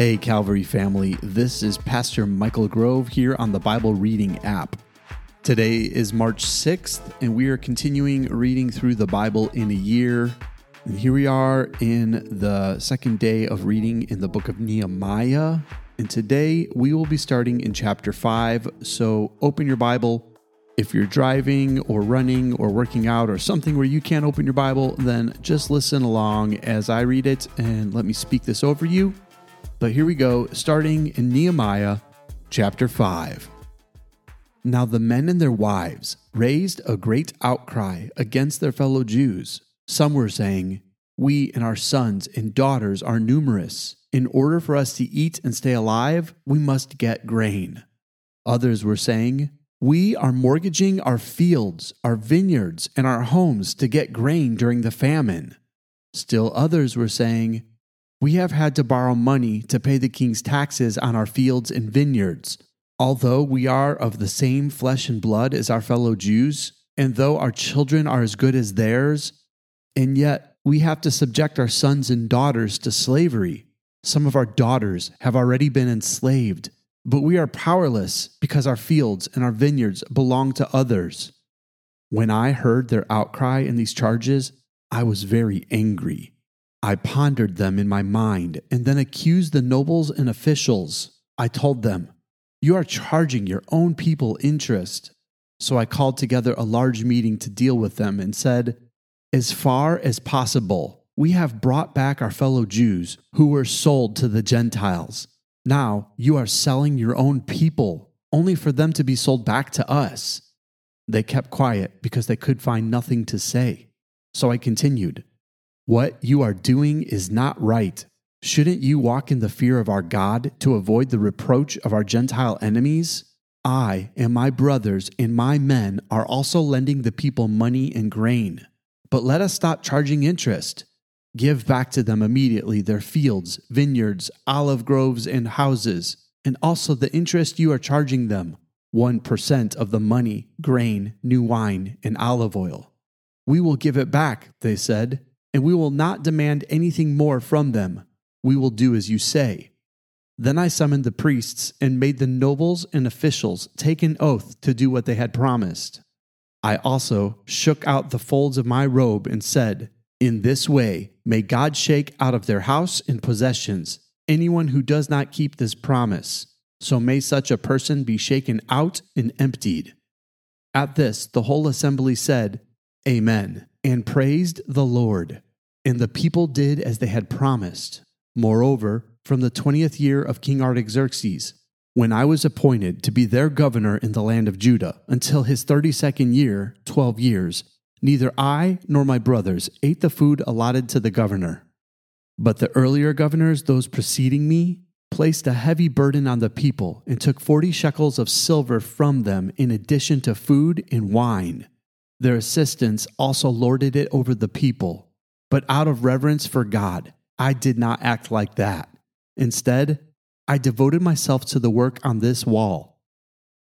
Hey, Calvary family, this is Pastor Michael Grove here on the Bible Reading app. Today is March 6th, and we are continuing reading through the Bible in a year. And here we are in the second day of reading in the book of Nehemiah. And today we will be starting in chapter 5. So open your Bible. If you're driving or running or working out or something where you can't open your Bible, then just listen along as I read it and let me speak this over you. But here we go, starting in Nehemiah chapter 5. Now the men and their wives raised a great outcry against their fellow Jews. Some were saying, We and our sons and daughters are numerous. In order for us to eat and stay alive, we must get grain. Others were saying, We are mortgaging our fields, our vineyards, and our homes to get grain during the famine. Still others were saying, we have had to borrow money to pay the king's taxes on our fields and vineyards. Although we are of the same flesh and blood as our fellow Jews, and though our children are as good as theirs, and yet we have to subject our sons and daughters to slavery. Some of our daughters have already been enslaved, but we are powerless because our fields and our vineyards belong to others. When I heard their outcry and these charges, I was very angry. I pondered them in my mind and then accused the nobles and officials. I told them, You are charging your own people interest. So I called together a large meeting to deal with them and said, As far as possible, we have brought back our fellow Jews who were sold to the Gentiles. Now you are selling your own people only for them to be sold back to us. They kept quiet because they could find nothing to say. So I continued. What you are doing is not right. Shouldn't you walk in the fear of our God to avoid the reproach of our Gentile enemies? I and my brothers and my men are also lending the people money and grain. But let us stop charging interest. Give back to them immediately their fields, vineyards, olive groves, and houses, and also the interest you are charging them 1% of the money, grain, new wine, and olive oil. We will give it back, they said and we will not demand anything more from them. We will do as you say. Then I summoned the priests and made the nobles and officials take an oath to do what they had promised. I also shook out the folds of my robe and said, In this way may God shake out of their house and possessions anyone who does not keep this promise. So may such a person be shaken out and emptied. At this, the whole assembly said, Amen and praised the Lord. And the people did as they had promised. Moreover, from the twentieth year of King Artaxerxes, when I was appointed to be their governor in the land of Judah, until his thirty second year, twelve years, neither I nor my brothers ate the food allotted to the governor. But the earlier governors, those preceding me, placed a heavy burden on the people and took forty shekels of silver from them in addition to food and wine. Their assistants also lorded it over the people. But out of reverence for God, I did not act like that. Instead, I devoted myself to the work on this wall.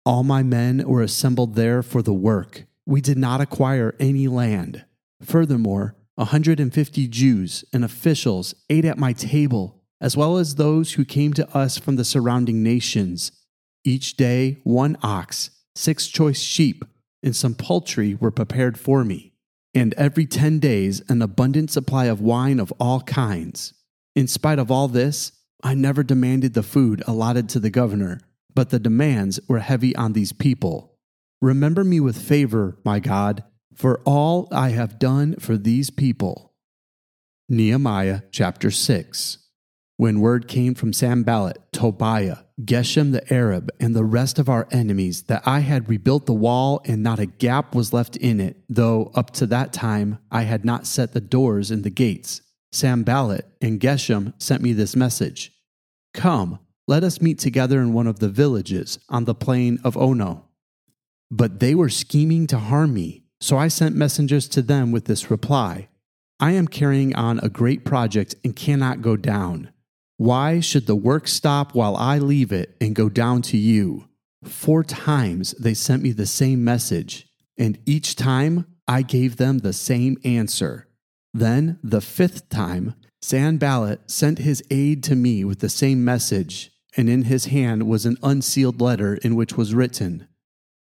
All my men were assembled there for the work. We did not acquire any land. Furthermore, a 150 Jews and officials ate at my table, as well as those who came to us from the surrounding nations. Each day, one ox, six choice sheep, and some poultry were prepared for me, and every ten days an abundant supply of wine of all kinds. In spite of all this, I never demanded the food allotted to the governor, but the demands were heavy on these people. Remember me with favor, my God, for all I have done for these people. Nehemiah chapter 6 when word came from Sanballat, Tobiah, Geshem the Arab, and the rest of our enemies that I had rebuilt the wall and not a gap was left in it, though up to that time I had not set the doors and the gates, Sanballat and Geshem sent me this message Come, let us meet together in one of the villages on the plain of Ono. But they were scheming to harm me, so I sent messengers to them with this reply I am carrying on a great project and cannot go down. Why should the work stop while I leave it and go down to you? Four times they sent me the same message, and each time I gave them the same answer. Then, the fifth time, Sanballat sent his aide to me with the same message, and in his hand was an unsealed letter in which was written,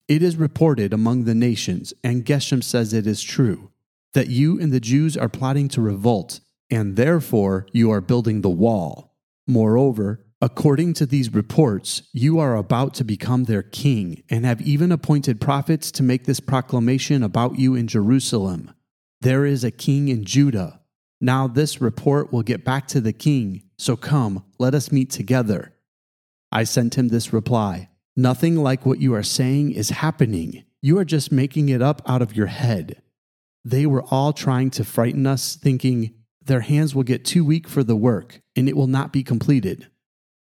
It is reported among the nations, and Geshem says it is true, that you and the Jews are plotting to revolt, and therefore you are building the wall. Moreover, according to these reports, you are about to become their king, and have even appointed prophets to make this proclamation about you in Jerusalem. There is a king in Judah. Now this report will get back to the king, so come, let us meet together. I sent him this reply Nothing like what you are saying is happening. You are just making it up out of your head. They were all trying to frighten us, thinking, their hands will get too weak for the work, and it will not be completed.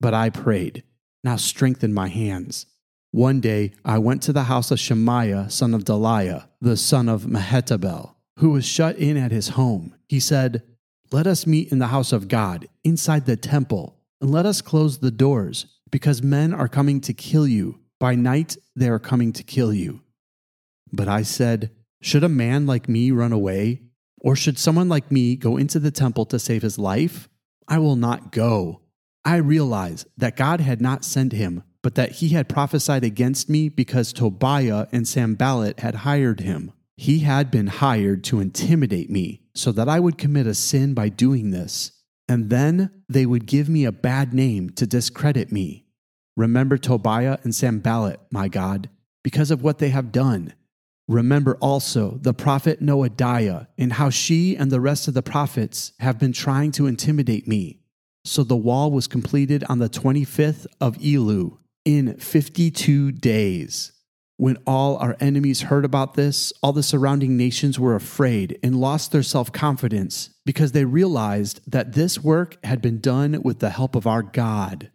But I prayed, Now strengthen my hands. One day I went to the house of Shemaiah, son of Delaiah, the son of Mehetabel, who was shut in at his home. He said, Let us meet in the house of God, inside the temple, and let us close the doors because men are coming to kill you. By night they are coming to kill you. But I said, Should a man like me run away? Or should someone like me go into the temple to save his life? I will not go. I realize that God had not sent him, but that he had prophesied against me because Tobiah and Sanballat had hired him. He had been hired to intimidate me so that I would commit a sin by doing this, and then they would give me a bad name to discredit me. Remember Tobiah and Sanballat, my God, because of what they have done. Remember also the prophet Noadiah and how she and the rest of the prophets have been trying to intimidate me. So the wall was completed on the 25th of Elul in 52 days. When all our enemies heard about this, all the surrounding nations were afraid and lost their self confidence because they realized that this work had been done with the help of our God.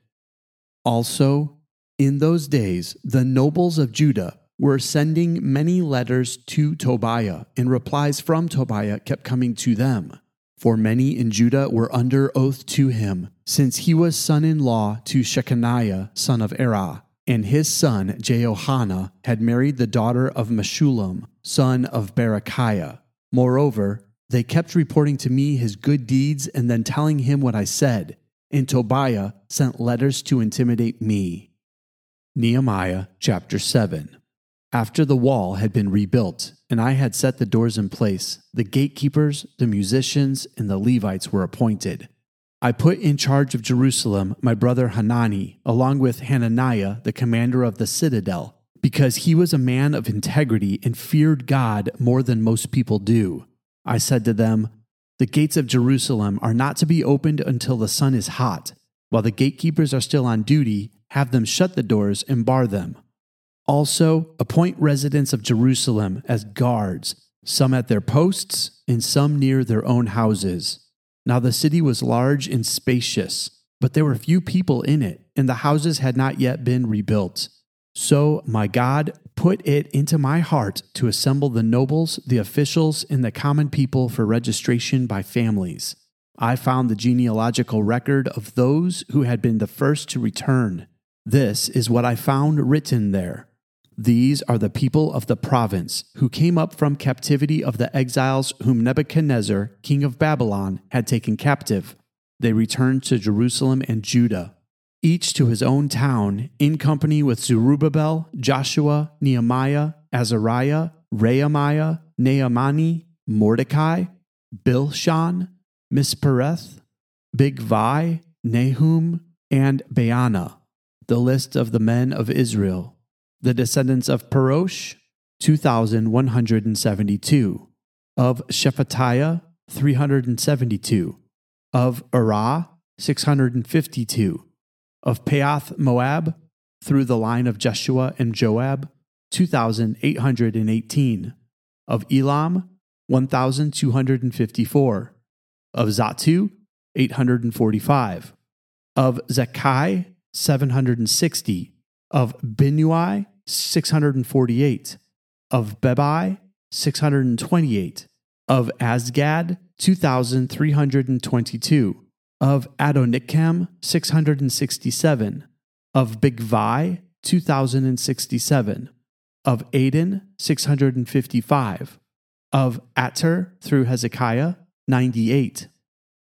Also, in those days, the nobles of Judah were sending many letters to Tobiah, and replies from Tobiah kept coming to them. For many in Judah were under oath to him, since he was son in law to Shekaniah, son of Erah, and his son Jehohanan had married the daughter of Meshullam, son of Berekiah. Moreover, they kept reporting to me his good deeds and then telling him what I said and Tobiah sent letters to intimidate me. Nehemiah chapter 7. After the wall had been rebuilt, and I had set the doors in place, the gatekeepers, the musicians, and the Levites were appointed. I put in charge of Jerusalem my brother Hanani, along with Hananiah, the commander of the citadel, because he was a man of integrity and feared God more than most people do. I said to them, the gates of Jerusalem are not to be opened until the sun is hot. While the gatekeepers are still on duty, have them shut the doors and bar them. Also, appoint residents of Jerusalem as guards, some at their posts and some near their own houses. Now the city was large and spacious, but there were few people in it, and the houses had not yet been rebuilt. So my God put it into my heart to assemble the nobles, the officials, and the common people for registration by families. I found the genealogical record of those who had been the first to return. This is what I found written there. These are the people of the province who came up from captivity of the exiles whom Nebuchadnezzar, king of Babylon, had taken captive. They returned to Jerusalem and Judah each to his own town, in company with Zerubbabel, Joshua, Nehemiah, Azariah, Raamiah, Nahamani, Mordecai, Bilshan, Mispereth, Bigvai, Nehum, and Baanah, the list of the men of Israel. The descendants of Parosh, 2,172. Of Shephatiah, 372. Of Arah, 652 of Pahath Moab through the line of Jeshua and Joab, 2,818. Of Elam, 1,254. Of Zattu, 845. Of Zakkai, 760. Of Binnui, 648. Of Bebai, 628. Of Azgad, 2,322 of Adonikam 667, of Bigvai 2067, of Adin 655, of Ater through Hezekiah 98,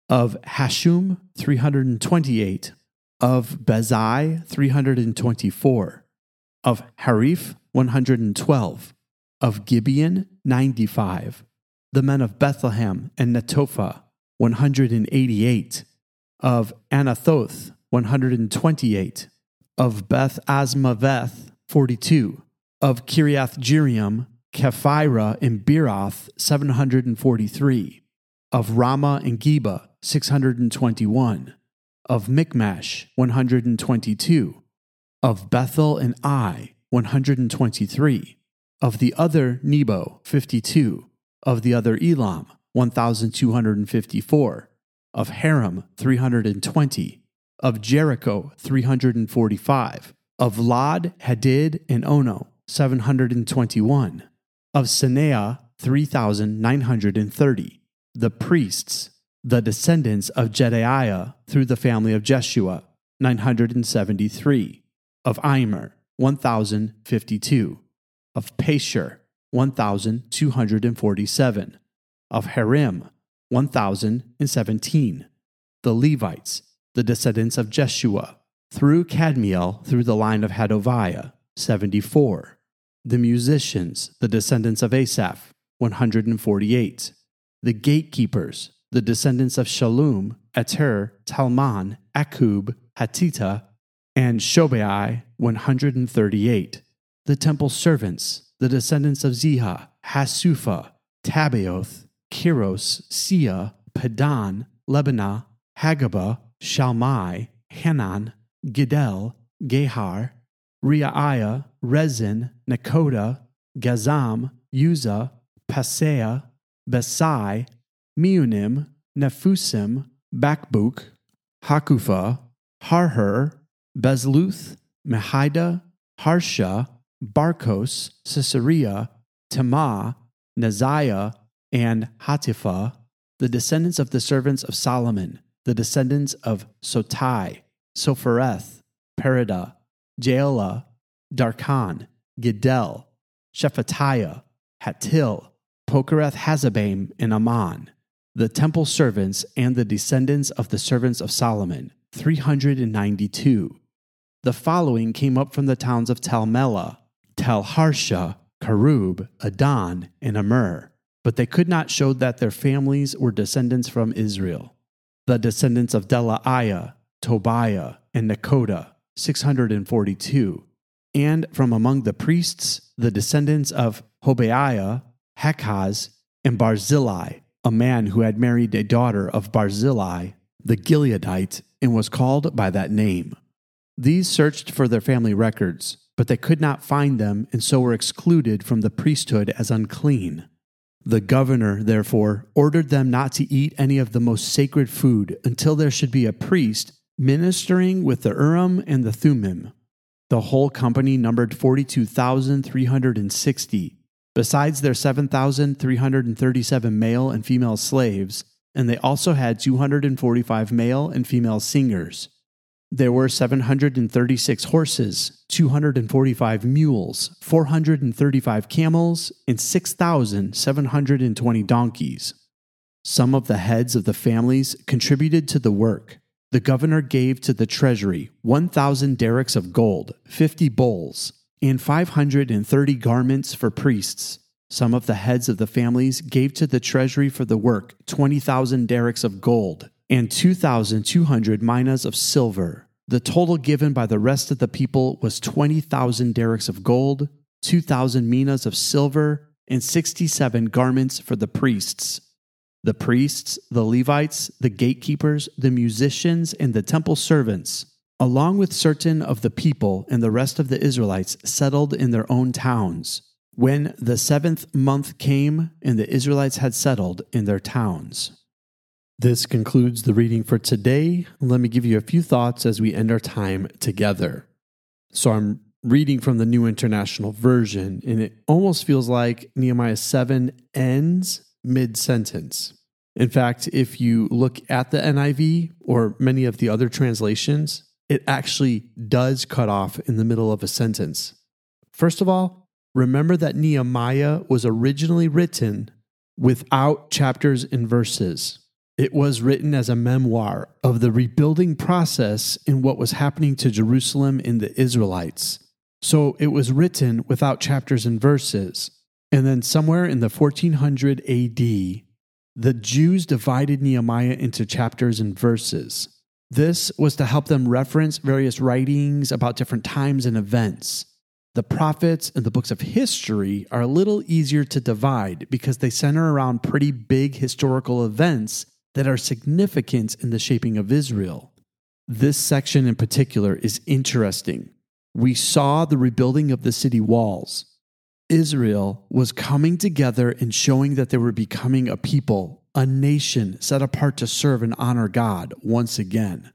of Hashum 328, of Bezai 324, of Hariph 112, of Gibeon 95, the men of Bethlehem and Netophah 188, of Anathoth 128, of Beth Azmaveth 42, of Kiriath Jearim, Kephirah and Beeroth 743, of Ramah and Geba 621, of Mikmash 122, of Bethel and Ai 123, of the other Nebo 52, of the other Elam 1254, of Harim 320, of Jericho 345, of Lod, Hadid, and Ono 721, of Senaah 3930, the priests, the descendants of Jedaiah through the family of Jeshua 973, of Immer 1052, of Pashhur 1247, of Harim 1017, the Levites, the descendants of Jeshua, through Kadmiel through the line of Hodaviah, 74, the musicians, the descendants of Asaph 148, the gatekeepers, the descendants of Shallum, Ater, Talmon, Akkub, Hatita, and Shobai 138, the temple servants, the descendants of Ziha, Hasupha, Tabbaoth, Keros, Sia, Padon, Lebana, Hagaba, Shalmai, Hanan, Giddel, Gahar, Reaiah, Rezin, Nekoda, Gazzam, Uzza, Paseah, Besai, Meunim, Nephusim, Bakbuk, Hakupha, Harhur, Bazluth, Mehida, Harsha, Barkos, Sisera, Temah, Neziah, and Hatipha, the descendants of the servants of Solomon, the descendants of Sotai, Sophereth, Perida, Jaala, Darkon, Giddel, Shephatiah, Hattil, Pokereth Hazzebaim, and Amon, the temple servants and the descendants of the servants of Solomon, 392. The following came up from the towns of Tel Melah, Tel Harsha, Kerub, Addon, and Amur, but they could not show that their families were descendants from Israel. The descendants of Delaiah, Tobiah, and Nekoda, 642. And from among the priests, the descendants of Hobaiah, Hakkoz, and Barzillai, a man who had married a daughter of Barzillai, the Gileadite, and was called by that name. These searched for their family records, but they could not find them and so were excluded from the priesthood as unclean. The governor, therefore, ordered them not to eat any of the most sacred food until there should be a priest ministering with the Urim and the Thummim. The whole company numbered 42,360, besides their 7,337 male and female slaves, and they also had 245 male and female singers. There were 736 horses, 245 mules, 435 camels, and 6,720 donkeys. Some of the heads of the families contributed to the work. The governor gave to the treasury 1,000 darics of gold, 50 bowls, and 530 garments for priests. Some of the heads of the families gave to the treasury for the work 20,000 darics of gold and 2,200 minas of silver. The total given by the rest of the people was 20,000 darics of gold, 2,000 minas of silver, and 67 garments for the priests. The priests, the Levites, the gatekeepers, the musicians, and the temple servants, along with certain of the people and the rest of the Israelites, settled in their own towns. When the seventh month came and the Israelites had settled in their towns. This concludes the reading for today. Let me give you a few thoughts as we end our time together. So I'm reading from the New International Version, and it almost feels like Nehemiah 7 ends mid sentence. In fact, if you look at the NIV or many of the other translations, it actually does cut off in the middle of a sentence. First of all, remember that Nehemiah was originally written without chapters and verses. It was written as a memoir of the rebuilding process in what was happening to Jerusalem and the Israelites. So it was written without chapters and verses. And then somewhere in the 1400 AD, the Jews divided Nehemiah into chapters and verses. This was to help them reference various writings about different times and events. The prophets and the books of history are a little easier to divide because they center around pretty big historical events that are significant in the shaping of Israel. This section in particular is interesting. We saw the rebuilding of the city walls. Israel was coming together and showing that they were becoming a people, a nation set apart to serve and honor God once again.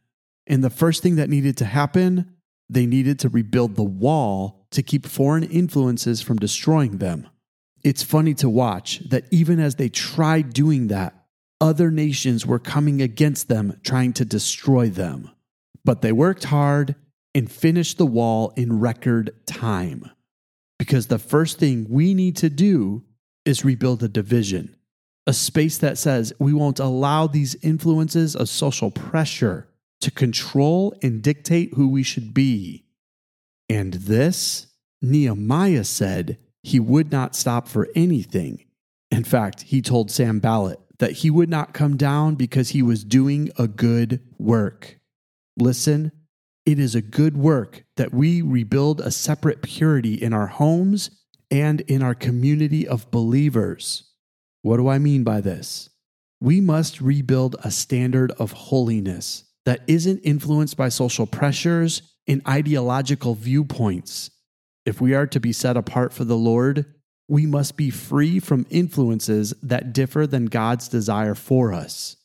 And the first thing that needed to happen, they needed to rebuild the wall to keep foreign influences from destroying them. It's funny to watch that even as they tried doing that, other nations were coming against them, trying to destroy them. But they worked hard and finished the wall in record time. Because the first thing we need to do is rebuild a division, a space that says we won't allow these influences of social pressure to control and dictate who we should be. And this, Nehemiah said he would not stop for anything. In fact, he told Sanballat, that he would not come down because he was doing a good work. Listen, it is a good work that we rebuild a separate purity in our homes and in our community of believers. What do I mean by this? We must rebuild a standard of holiness that isn't influenced by social pressures and ideological viewpoints. If we are to be set apart for the Lord, we must be free from influences that differ than God's desire for us.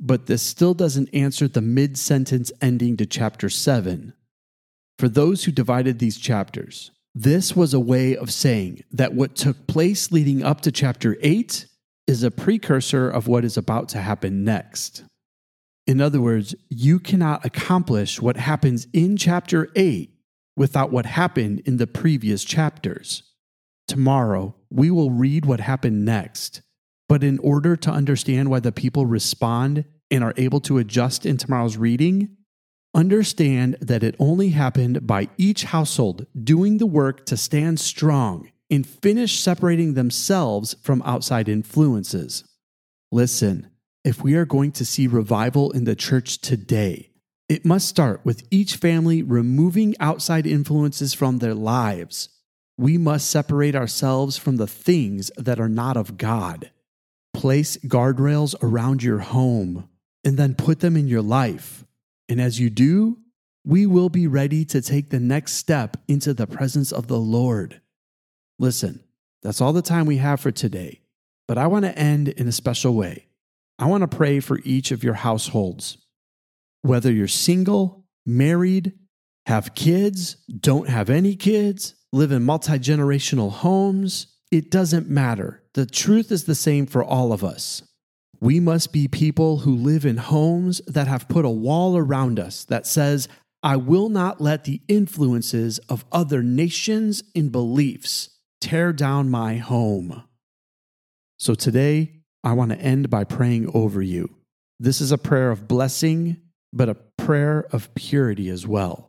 But this still doesn't answer the mid sentence ending to chapter 7. For those who divided these chapters, this was a way of saying that what took place leading up to chapter 8 is a precursor of what is about to happen next. In other words, you cannot accomplish what happens in chapter 8 without what happened in the previous chapters. Tomorrow, we will read what happened next. But in order to understand why the people respond and are able to adjust in tomorrow's reading, understand that it only happened by each household doing the work to stand strong and finish separating themselves from outside influences. Listen, if we are going to see revival in the church today, it must start with each family removing outside influences from their lives we must separate ourselves from the things that are not of God. Place guardrails around your home and then put them in your life. And as you do, we will be ready to take the next step into the presence of the Lord. Listen, that's all the time we have for today, but I want to end in a special way. I want to pray for each of your households. Whether you're single, married, have kids, don't have any kids, live in multi generational homes, it doesn't matter. The truth is the same for all of us. We must be people who live in homes that have put a wall around us that says, I will not let the influences of other nations and beliefs tear down my home. So today, I want to end by praying over you. This is a prayer of blessing, but a prayer of purity as well.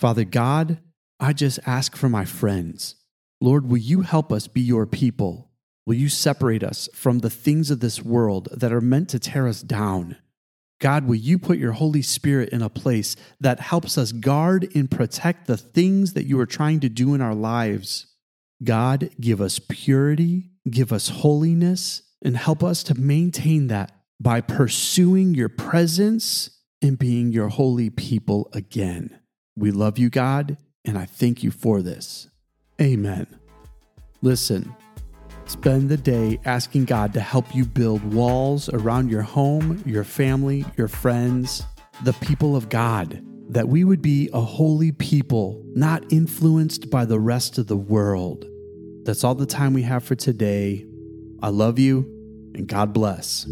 Father God, I just ask for my friends. Lord, will you help us be your people? Will you separate us from the things of this world that are meant to tear us down? God, will you put your Holy Spirit in a place that helps us guard and protect the things that you are trying to do in our lives? God, give us purity, give us holiness, and help us to maintain that by pursuing your presence and being your holy people again. We love you, God and I thank you for this. Amen. Listen, spend the day asking God to help you build walls around your home, your family, your friends, the people of God, that we would be a holy people, not influenced by the rest of the world. That's all the time we have for today. I love you, and God bless.